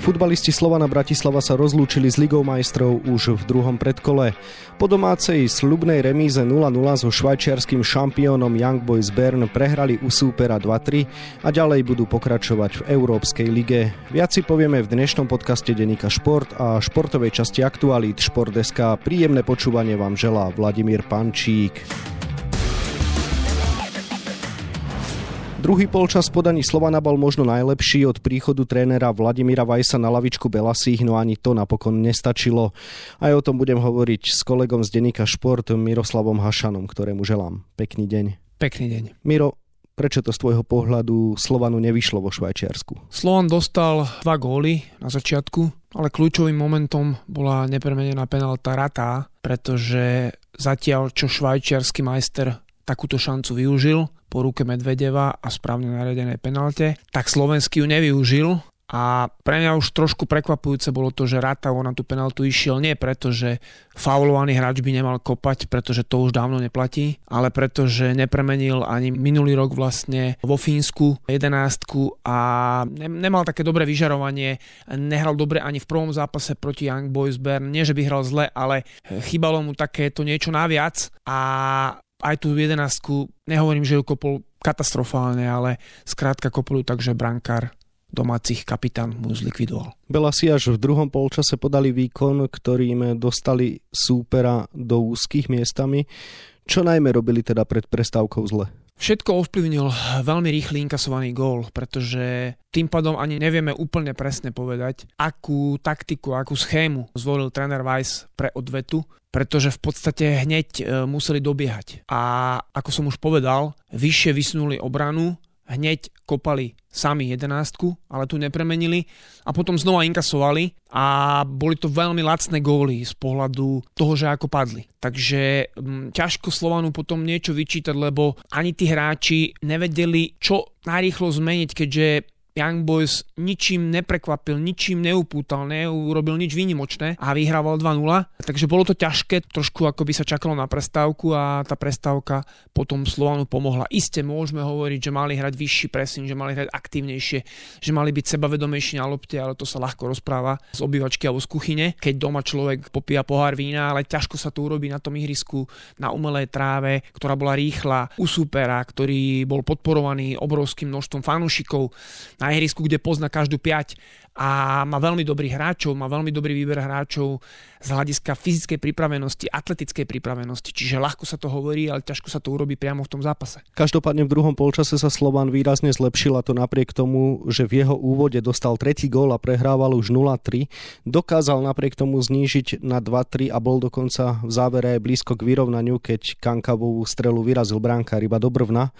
Futbalisti Slovana Bratislava sa rozlúčili s Ligou majstrov už v druhom predkole. Po domácej slubnej remíze 0-0 so švajčiarským šampiónom Young Boys Bern prehrali u súpera 2-3 a ďalej budú pokračovať v Európskej lige. Viac si povieme v dnešnom podcaste Denika Šport a športovej časti Aktualít Šport.sk. Príjemné počúvanie vám želá Vladimír Pančík. Druhý polčas podaní Slovana bol možno najlepší od príchodu trénera Vladimíra Vajsa na lavičku Belasích, no ani to napokon nestačilo. Aj o tom budem hovoriť s kolegom z denníka Šport Miroslavom Hašanom, ktorému želám. Pekný deň. Pekný deň. Miro, prečo to z tvojho pohľadu Slovanu nevyšlo vo Švajčiarsku? Slovan dostal dva góly na začiatku, ale kľúčovým momentom bola nepremenená penálta Ratá, pretože zatiaľ čo švajčiarsky majster takúto šancu využil po ruke Medvedeva a správne naredenej penalte, tak slovenský ju nevyužil. A pre mňa už trošku prekvapujúce bolo to, že Ratavo na tú penaltu išiel nie preto, že faulovaný hráč by nemal kopať, pretože to už dávno neplatí, ale preto, že nepremenil ani minulý rok vlastne vo Fínsku jedenástku a nemal také dobré vyžarovanie, nehral dobre ani v prvom zápase proti Young Boys Bern, nie že by hral zle, ale chýbalo mu takéto niečo naviac. A aj tú jedenastku, nehovorím, že ju kopol katastrofálne, ale skrátka kopol ju tak, že brankár domácich kapitán mu zlikvidoval. Bela si až v druhom polčase podali výkon, ktorým dostali súpera do úzkých miestami. Čo najmä robili teda pred prestávkou zle? Všetko ovplyvnil veľmi rýchly inkasovaný gól, pretože tým pádom ani nevieme úplne presne povedať, akú taktiku, akú schému zvolil tréner Weiss pre odvetu, pretože v podstate hneď e, museli dobiehať. A ako som už povedal, vyššie vysunuli obranu, hneď kopali sami jedenástku, ale tu nepremenili a potom znova inkasovali a boli to veľmi lacné góly z pohľadu toho, že ako padli. Takže m, mm, ťažko Slovanu potom niečo vyčítať, lebo ani tí hráči nevedeli, čo najrýchlo zmeniť, keďže Young Boys ničím neprekvapil, ničím neupútal, neurobil nič výnimočné a vyhrával 2-0. Takže bolo to ťažké, trošku ako by sa čakalo na prestávku a tá prestávka potom Slovanu pomohla. Isté môžeme hovoriť, že mali hrať vyšší pressing, že mali hrať aktívnejšie, že mali byť sebavedomejší na lopte, ale to sa ľahko rozpráva z obývačky alebo z kuchyne, keď doma človek popíja pohár vína, ale ťažko sa to urobí na tom ihrisku, na umelej tráve, ktorá bola rýchla, u supera, ktorý bol podporovaný obrovským množstvom fanúšikov na ihrisku, kde pozná každú piať a má veľmi dobrých hráčov, má veľmi dobrý výber hráčov z hľadiska fyzickej pripravenosti, atletickej pripravenosti, čiže ľahko sa to hovorí, ale ťažko sa to urobí priamo v tom zápase. Každopádne v druhom polčase sa Slovan výrazne zlepšil a to napriek tomu, že v jeho úvode dostal tretí gól a prehrával už 0-3, dokázal napriek tomu znížiť na 2-3 a bol dokonca v závere aj blízko k vyrovnaniu, keď Kankavovú strelu vyrazil bránka iba do brvna.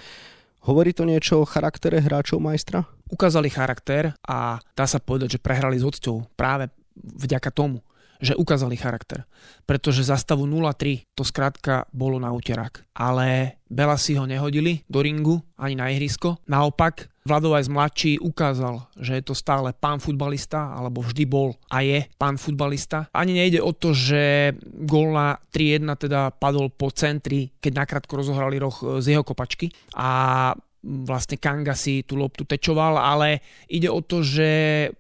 Hovorí to niečo o charaktere hráčov majstra? Ukázali charakter a dá sa povedať, že prehrali s hocťou práve vďaka tomu, že ukázali charakter. Pretože za stavu 0-3 to skrátka bolo na úterák. Ale Bela si ho nehodili do ringu ani na ihrisko. Naopak, Vladovaj mladší ukázal, že je to stále pán futbalista, alebo vždy bol a je pán futbalista. Ani nejde o to, že gól na 3-1 teda padol po centri, keď nakrátko rozohrali roh z jeho kopačky a vlastne Kanga si tú loptu tečoval, ale ide o to, že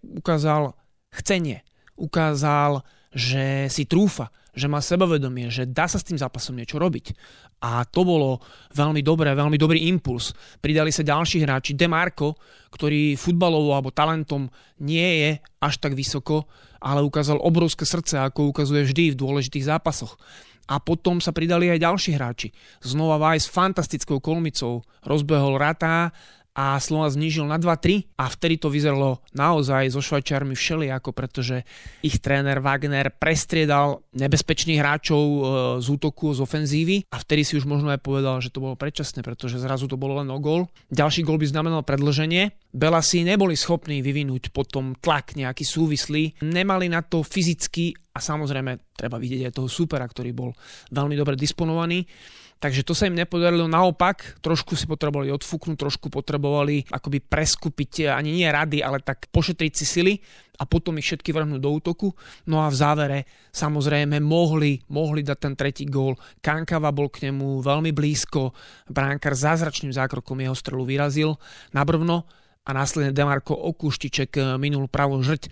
ukázal chcenie, ukázal, že si trúfa, že má sebavedomie, že dá sa s tým zápasom niečo robiť. A to bolo veľmi dobré, veľmi dobrý impuls. Pridali sa ďalší hráči. Demarco, ktorý futbalovo alebo talentom nie je až tak vysoko, ale ukázal obrovské srdce, ako ukazuje vždy v dôležitých zápasoch. A potom sa pridali aj ďalší hráči. Znova Vajs s fantastickou kolmicou rozbehol Ratá, a Slovan znížil na 2-3 a vtedy to vyzeralo naozaj so Švajčiarmi všelijako, pretože ich tréner Wagner prestriedal nebezpečných hráčov e, z útoku, z ofenzívy a vtedy si už možno aj povedal, že to bolo predčasné, pretože zrazu to bolo len o gol. Ďalší gol by znamenal predlženie. Belasi neboli schopní vyvinúť potom tlak nejaký súvislý, nemali na to fyzicky a samozrejme treba vidieť aj toho supera, ktorý bol veľmi dobre disponovaný. Takže to sa im nepodarilo, naopak, trošku si potrebovali odfúknuť, trošku potrebovali akoby preskupiť, ani nie rady, ale tak pošetriť si sily a potom ich všetky vrhnúť do útoku. No a v závere samozrejme mohli, mohli dať ten tretí gól. Kankava bol k nemu veľmi blízko, bránkar zázračným zákrokom jeho strelu vyrazil na brvno a následne Demarko Okuštiček eh, minul pravú žrť.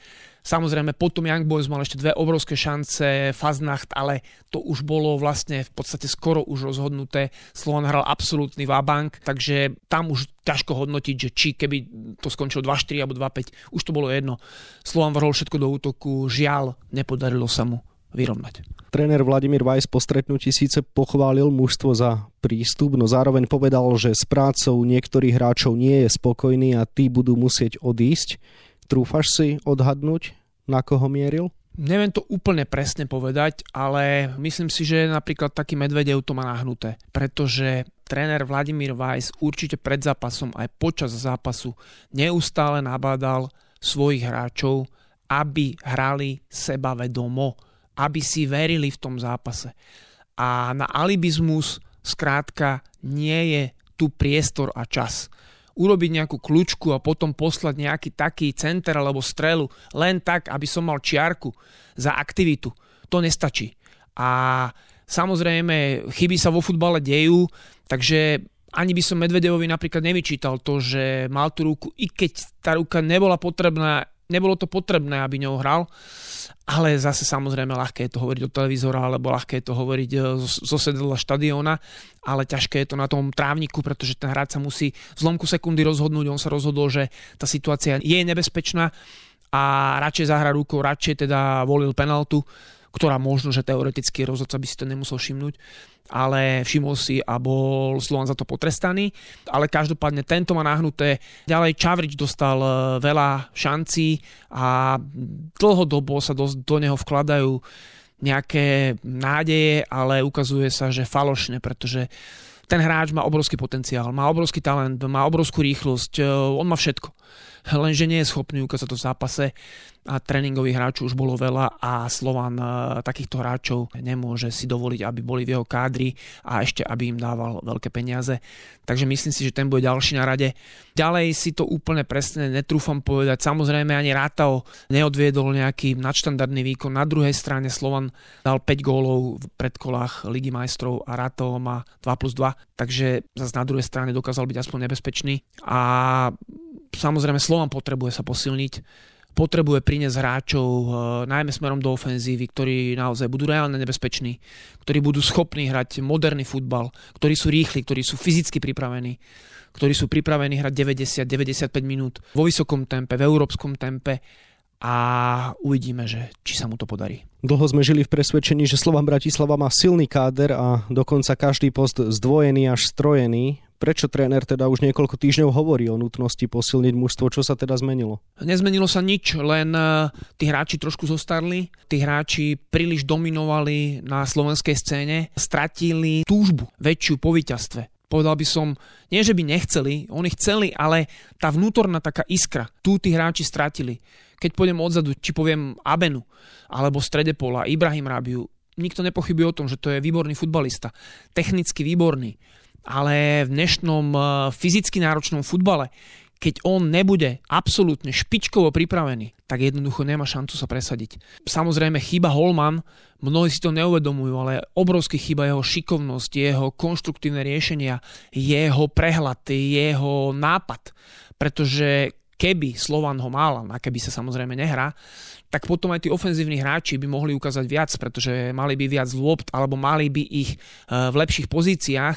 Samozrejme, potom Young Boys mal ešte dve obrovské šance, Faznacht, ale to už bolo vlastne v podstate skoro už rozhodnuté. Slovan hral absolútny vabank, takže tam už ťažko hodnotiť, že či keby to skončilo 2-4 alebo 2-5, už to bolo jedno. Slovan vrhol všetko do útoku, žiaľ, nepodarilo sa mu vyrovnať. Tréner Vladimír Vajs po stretnutí síce pochválil mužstvo za prístup, no zároveň povedal, že s prácou niektorých hráčov nie je spokojný a tí budú musieť odísť. Trúfaš si odhadnúť, na koho mieril? Neviem to úplne presne povedať, ale myslím si, že napríklad taký Medvedev to má nahnuté, pretože tréner Vladimír Vajs určite pred zápasom aj počas zápasu neustále nabádal svojich hráčov, aby hrali sebavedomo aby si verili v tom zápase. A na alibizmus skrátka nie je tu priestor a čas. Urobiť nejakú kľúčku a potom poslať nejaký taký center alebo strelu len tak, aby som mal čiarku za aktivitu. To nestačí. A samozrejme, chyby sa vo futbale dejú, takže ani by som Medvedevovi napríklad nevyčítal to, že mal tú ruku, i keď tá ruka nebola potrebná, nebolo to potrebné, aby ňou hral, ale zase samozrejme ľahké je to hovoriť do televízora alebo ľahké je to hovoriť e, zo sedadla štadióna, ale ťažké je to na tom trávniku, pretože ten hráč sa musí v zlomku sekundy rozhodnúť. On sa rozhodol, že tá situácia je nebezpečná a radšej zahra rukou, radšej teda volil penaltu ktorá možno, že teoreticky rozhodca by si to nemusel všimnúť, ale všimol si a bol Slovan za to potrestaný. Ale každopádne tento má nahnuté. Ďalej Čavrič dostal e, veľa šancí a dlhodobo sa do, do neho vkladajú nejaké nádeje, ale ukazuje sa, že falošne, pretože ten hráč má obrovský potenciál, má obrovský talent, má obrovskú rýchlosť, e, on má všetko lenže nie je schopný ukázať to v zápase a tréningových hráčov už bolo veľa a Slovan e, takýchto hráčov nemôže si dovoliť, aby boli v jeho kádri a ešte aby im dával veľké peniaze. Takže myslím si, že ten bude ďalší na rade. Ďalej si to úplne presne netrúfam povedať. Samozrejme ani Rátao neodviedol nejaký nadštandardný výkon. Na druhej strane Slovan dal 5 gólov v predkolách Ligy majstrov a Rátao má 2 plus 2. Takže zase na druhej strane dokázal byť aspoň nebezpečný. A samozrejme Slovan potrebuje sa posilniť, potrebuje priniesť hráčov, e, najmä smerom do ofenzívy, ktorí naozaj budú reálne nebezpeční, ktorí budú schopní hrať moderný futbal, ktorí sú rýchli, ktorí sú fyzicky pripravení, ktorí sú pripravení hrať 90-95 minút vo vysokom tempe, v európskom tempe a uvidíme, že či sa mu to podarí. Dlho sme žili v presvedčení, že Slovan Bratislava má silný káder a dokonca každý post zdvojený až strojený. Prečo tréner teda už niekoľko týždňov hovorí o nutnosti posilniť mužstvo? Čo sa teda zmenilo? Nezmenilo sa nič, len e, tí hráči trošku zostarli, tí hráči príliš dominovali na slovenskej scéne, stratili túžbu väčšiu po víťazstve. Povedal by som, nie že by nechceli, oni chceli, ale tá vnútorná taká iskra, tu tí hráči stratili. Keď pôjdem odzadu, či poviem Abenu, alebo strede pola, Ibrahim Rabiu, nikto nepochybuje o tom, že to je výborný futbalista, technicky výborný, ale v dnešnom eh, fyzicky náročnom futbale, keď on nebude absolútne špičkovo pripravený, tak jednoducho nemá šancu sa presadiť. Samozrejme chyba Holman, mnohí si to neuvedomujú, ale obrovský chyba jeho šikovnosť, jeho konštruktívne riešenia, jeho prehľad, jeho nápad. Pretože keby Slovan ho mal, a keby sa samozrejme nehrá, tak potom aj tí ofenzívni hráči by mohli ukázať viac, pretože mali by viac lopt alebo mali by ich eh, v lepších pozíciách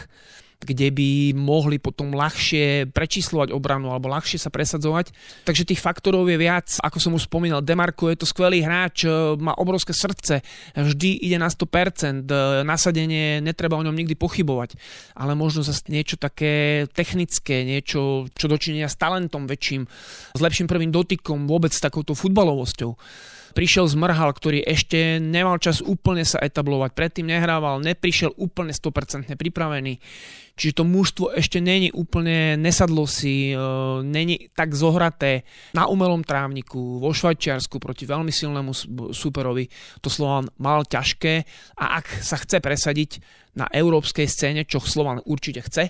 kde by mohli potom ľahšie prečíslovať obranu alebo ľahšie sa presadzovať. Takže tých faktorov je viac. Ako som už spomínal, Demarko je to skvelý hráč, e, má obrovské srdce, vždy ide na 100%, e, nasadenie netreba o ňom nikdy pochybovať, ale možno zase niečo také technické, niečo, čo dočinia s talentom väčším, s lepším prvým dotykom, vôbec s takouto futbalovosťou prišiel z Mrhal, ktorý ešte nemal čas úplne sa etablovať, predtým nehrával, neprišiel úplne 100% pripravený. Čiže to mužstvo ešte není úplne, nesadlo si, e, není tak zohraté na umelom trávniku vo Švajčiarsku proti veľmi silnému superovi. To Slovan mal ťažké a ak sa chce presadiť na európskej scéne, čo Slovan určite chce,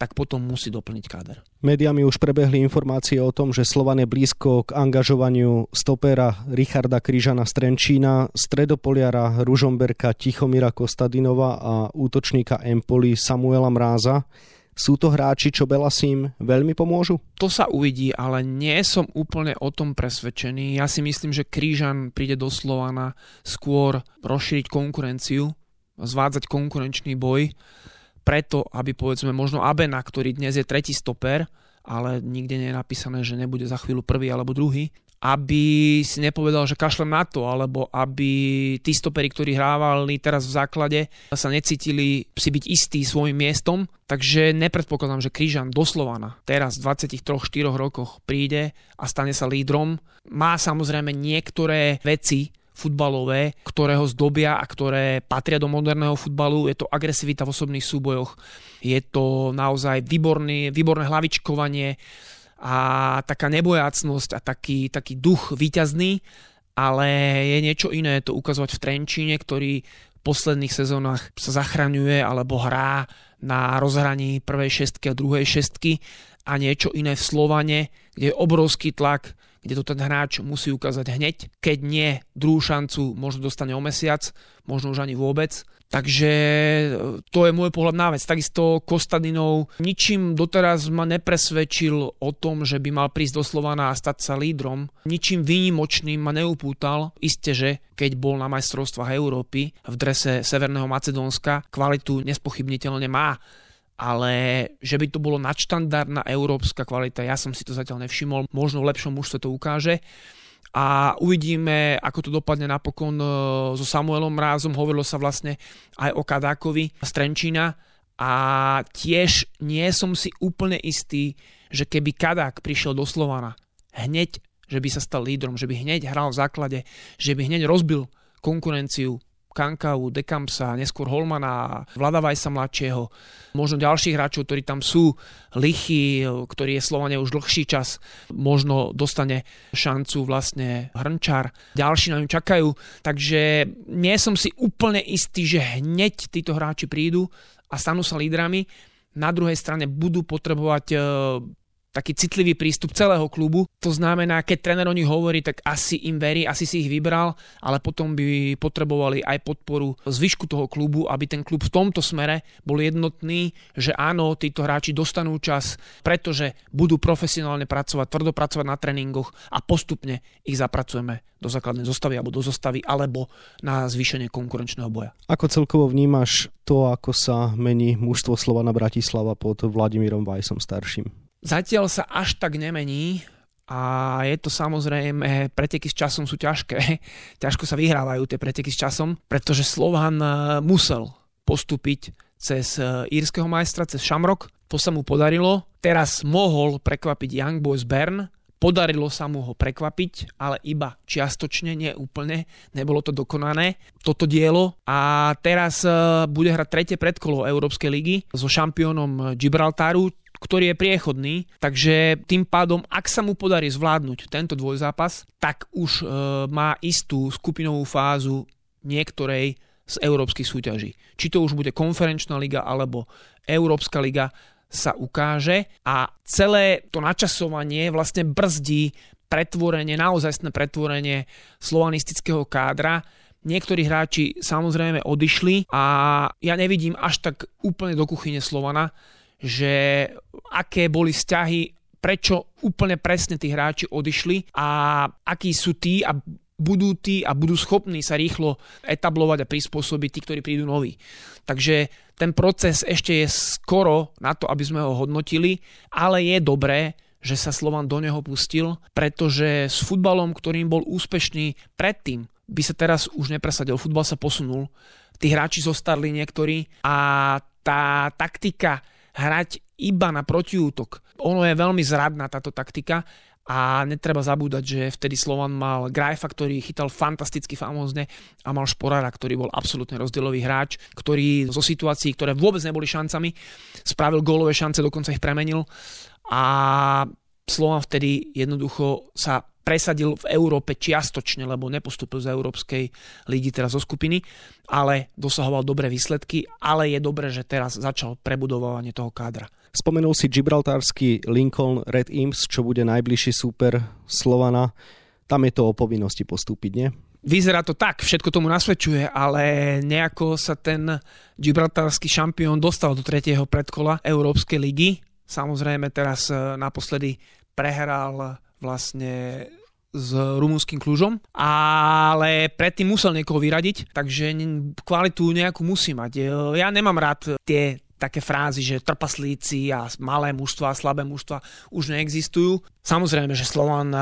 tak potom musí doplniť káder. Mediami už prebehli informácie o tom, že Slovan je blízko k angažovaniu stopera Richarda Kryžana Strenčína, stredopoliara Ružomberka Tichomira Kostadinova a útočníka Empoli Samuela Mráza. Sú to hráči, čo Belasim veľmi pomôžu? To sa uvidí, ale nie som úplne o tom presvedčený. Ja si myslím, že Krížan príde doslova na skôr rozšíriť konkurenciu, zvádzať konkurenčný boj, preto, aby povedzme možno Abena, ktorý dnes je tretí stoper, ale nikde nie je napísané, že nebude za chvíľu prvý alebo druhý, aby si nepovedal, že kašlem na to, alebo aby tí stopery, ktorí hrávali teraz v základe, sa necítili si byť istí svojim miestom. Takže nepredpokladám, že Kryžan doslova na teraz v 23-4 rokoch príde a stane sa lídrom. Má samozrejme niektoré veci, futbalové, ktoré ho zdobia a ktoré patria do moderného futbalu. Je to agresivita v osobných súbojoch, je to naozaj výborný, výborné hlavičkovanie, a taká nebojácnosť a taký, taký duch výťazný, ale je niečo iné to ukazovať v Trenčíne, ktorý v posledných sezónach sa zachraňuje alebo hrá na rozhraní prvej šestky a druhej šestky a niečo iné v Slovane, kde je obrovský tlak, kde to ten hráč musí ukázať hneď. Keď nie, druhú šancu možno dostane o mesiac, možno už ani vôbec. Takže e, to je môj pohľad na vec. Takisto Kostadinov ničím doteraz ma nepresvedčil o tom, že by mal prísť do Slovana a stať sa lídrom. Ničím výnimočným ma neupútal. Isté, že keď bol na majstrovstvách Európy v drese Severného Macedónska, kvalitu nespochybniteľne má ale že by to bolo nadštandardná európska kvalita, ja som si to zatiaľ nevšimol, možno v lepšom mužstve to ukáže a uvidíme, ako to dopadne napokon e, so Samuelom Rázom. Hovorilo sa vlastne aj o Kadákovi z Trenčína a tiež nie som si úplne istý, že keby Kadák prišiel do Slovana hneď, že by sa stal lídrom, že by hneď hral v základe, že by hneď rozbil konkurenciu Kankau, Dekampsa, neskôr Holmana, Vlada Vajsa mladšieho, možno ďalších hráčov, ktorí tam sú, Lichy, ktorý je Slovane už dlhší čas, možno dostane šancu vlastne Hrnčar, ďalší na ňu čakajú, takže nie som si úplne istý, že hneď títo hráči prídu a stanú sa lídrami, na druhej strane budú potrebovať taký citlivý prístup celého klubu. To znamená, keď tréner o nich hovorí, tak asi im verí, asi si ich vybral, ale potom by potrebovali aj podporu zvyšku toho klubu, aby ten klub v tomto smere bol jednotný, že áno, títo hráči dostanú čas, pretože budú profesionálne pracovať, tvrdo pracovať na tréningoch a postupne ich zapracujeme do základnej zostavy alebo do zostavy alebo na zvýšenie konkurenčného boja. Ako celkovo vnímaš to, ako sa mení mužstvo Slovana Bratislava pod Vladimírom Vajsom starším? Zatiaľ sa až tak nemení a je to samozrejme, preteky s časom sú ťažké. Ťažko sa vyhrávajú tie preteky s časom, pretože Slovan eh, musel postúpiť cez eh, írskeho majstra, cez Shamrock. To sa mu podarilo. Teraz mohol prekvapiť Young Boys Bern, Podarilo sa mu ho prekvapiť, ale iba čiastočne, nie úplne. Nebolo to dokonané, toto dielo. A teraz eh, bude hrať tretie predkolo Európskej ligy so šampiónom Gibraltaru, ktorý je priechodný, takže tým pádom, ak sa mu podarí zvládnuť tento dvojzápas, tak už e, má istú skupinovú fázu niektorej z európskych súťaží. Či to už bude konferenčná liga alebo Európska liga, sa ukáže a celé to načasovanie vlastne brzdí pretvorenie, naozajstné pretvorenie slovanistického kádra. Niektorí hráči samozrejme odišli a ja nevidím až tak úplne do kuchyne Slovana, že aké boli vzťahy, prečo úplne presne tí hráči odišli a akí sú tí a budú tí a budú schopní sa rýchlo etablovať a prispôsobiť tí, ktorí prídu noví. Takže ten proces ešte je skoro na to, aby sme ho hodnotili, ale je dobré, že sa Slovan do neho pustil, pretože s futbalom, ktorým bol úspešný predtým, by sa teraz už nepresadil. Futbal sa posunul, tí hráči zostarli niektorí a tá taktika hrať iba na protiútok. Ono je veľmi zradná táto taktika a netreba zabúdať, že vtedy Slovan mal Grajfa, ktorý chytal fantasticky famózne a mal Šporara, ktorý bol absolútne rozdielový hráč, ktorý zo situácií, ktoré vôbec neboli šancami, spravil gólové šance, dokonca ich premenil a Slovan vtedy jednoducho sa presadil v Európe čiastočne, lebo nepostúpil z Európskej ligy teraz zo skupiny, ale dosahoval dobré výsledky, ale je dobré, že teraz začal prebudovanie toho kádra. Spomenul si gibraltársky Lincoln Red Imps, čo bude najbližší súper Slovana. Tam je to o povinnosti postúpiť, nie? vyzerá to tak, všetko tomu nasvedčuje, ale nejako sa ten gibraltarský šampión dostal do tretieho predkola Európskej ligy. Samozrejme teraz e, naposledy prehral vlastne s rumúnským kľúžom, ale predtým musel niekoho vyradiť, takže kvalitu nejakú musí mať. E, ja nemám rád tie také frázy, že trpaslíci a malé mužstva a slabé mužstva už neexistujú. Samozrejme, že Slovan, e,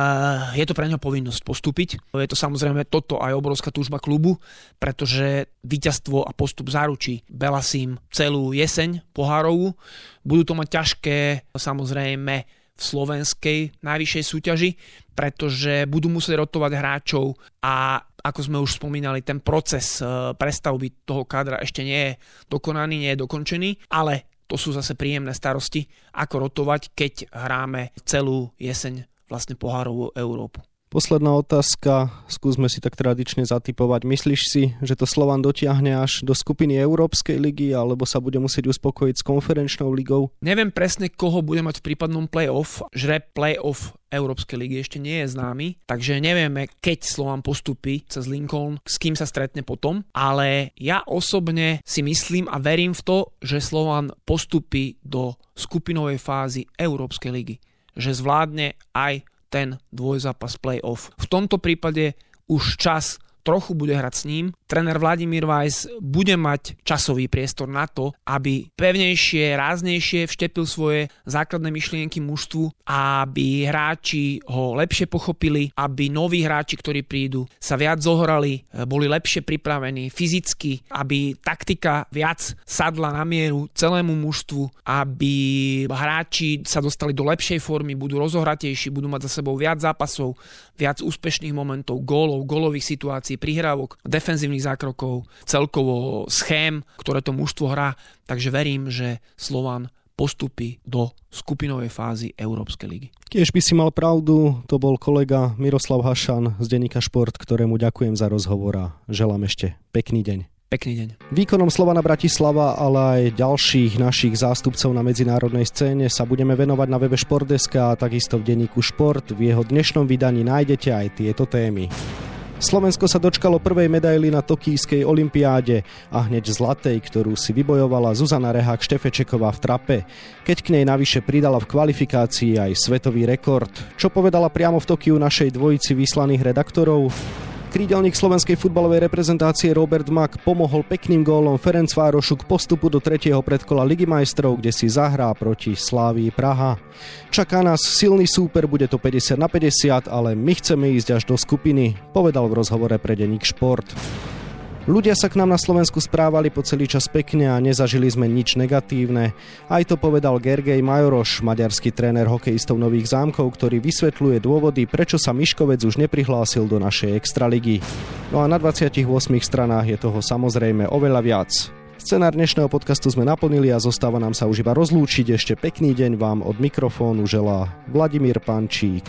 je to pre neho povinnosť postúpiť. Je to samozrejme toto aj obrovská túžba klubu, pretože víťazstvo a postup zaručí Belasim celú jeseň pohárovú. Budú to mať ťažké samozrejme v slovenskej najvyššej súťaži, pretože budú musieť rotovať hráčov a ako sme už spomínali, ten proces eh, prestavby toho kádra ešte nie je dokonaný, nie je dokončený, ale to sú zase príjemné starosti, ako rotovať, keď hráme celú jeseň vlastne pohárovú Európu. Posledná otázka, skúsme si tak tradične zatypovať. Myslíš si, že to Slovan dotiahne až do skupiny Európskej ligy, alebo sa bude musieť uspokojiť s konferenčnou ligou? Neviem presne, koho bude mať v prípadnom play-off. Žreb play-off Európskej ligy ešte nie je známy, takže nevieme, keď Slovan postupí cez Lincoln, s kým sa stretne potom, ale ja osobne si myslím a verím v to, že Slovan postupí do skupinovej fázy Európskej ligy. Že zvládne aj ten dvojzápas play-off. V tomto prípade už čas trochu bude hrať s ním. Tréner Vladimír Weiss bude mať časový priestor na to, aby pevnejšie, ráznejšie vštepil svoje základné myšlienky mužstvu, aby hráči ho lepšie pochopili, aby noví hráči, ktorí prídu, sa viac zohrali, boli lepšie pripravení fyzicky, aby taktika viac sadla na mieru celému mužstvu, aby hráči sa dostali do lepšej formy, budú rozohratejší, budú mať za sebou viac zápasov, viac úspešných momentov, gólov, gólových situácií, prihrávok, defenzívnych zákrokov, celkovo schém, ktoré to mužstvo hrá. Takže verím, že Slovan postupí do skupinovej fázy Európskej ligy. Tiež by si mal pravdu, to bol kolega Miroslav Hašan z Denika Šport, ktorému ďakujem za rozhovor a želám ešte pekný deň. Pekný deň. Výkonom Slovana Bratislava, ale aj ďalších našich zástupcov na medzinárodnej scéne sa budeme venovať na webe Športdeska a takisto v denníku Šport. V jeho dnešnom vydaní nájdete aj tieto témy. Slovensko sa dočkalo prvej medaily na Tokijskej olympiáde a hneď zlatej, ktorú si vybojovala Zuzana Rehák Štefečeková v trape, keď k nej navyše pridala v kvalifikácii aj svetový rekord. Čo povedala priamo v Tokiu našej dvojici vyslaných redaktorov? Krídelník slovenskej futbalovej reprezentácie Robert Mak pomohol pekným gólom Ferenc Várošu k postupu do tretieho predkola Ligy majstrov, kde si zahrá proti Slávii Praha. Čaká nás silný súper, bude to 50 na 50, ale my chceme ísť až do skupiny, povedal v rozhovore pre denník Šport. Ľudia sa k nám na Slovensku správali po celý čas pekne a nezažili sme nič negatívne. Aj to povedal Gergej Majoroš, maďarský tréner hokejistov Nových zámkov, ktorý vysvetľuje dôvody, prečo sa Miškovec už neprihlásil do našej extraligy. No a na 28 stranách je toho samozrejme oveľa viac. Scenár dnešného podcastu sme naplnili a zostáva nám sa už iba rozlúčiť. Ešte pekný deň vám od mikrofónu želá Vladimír Pančík.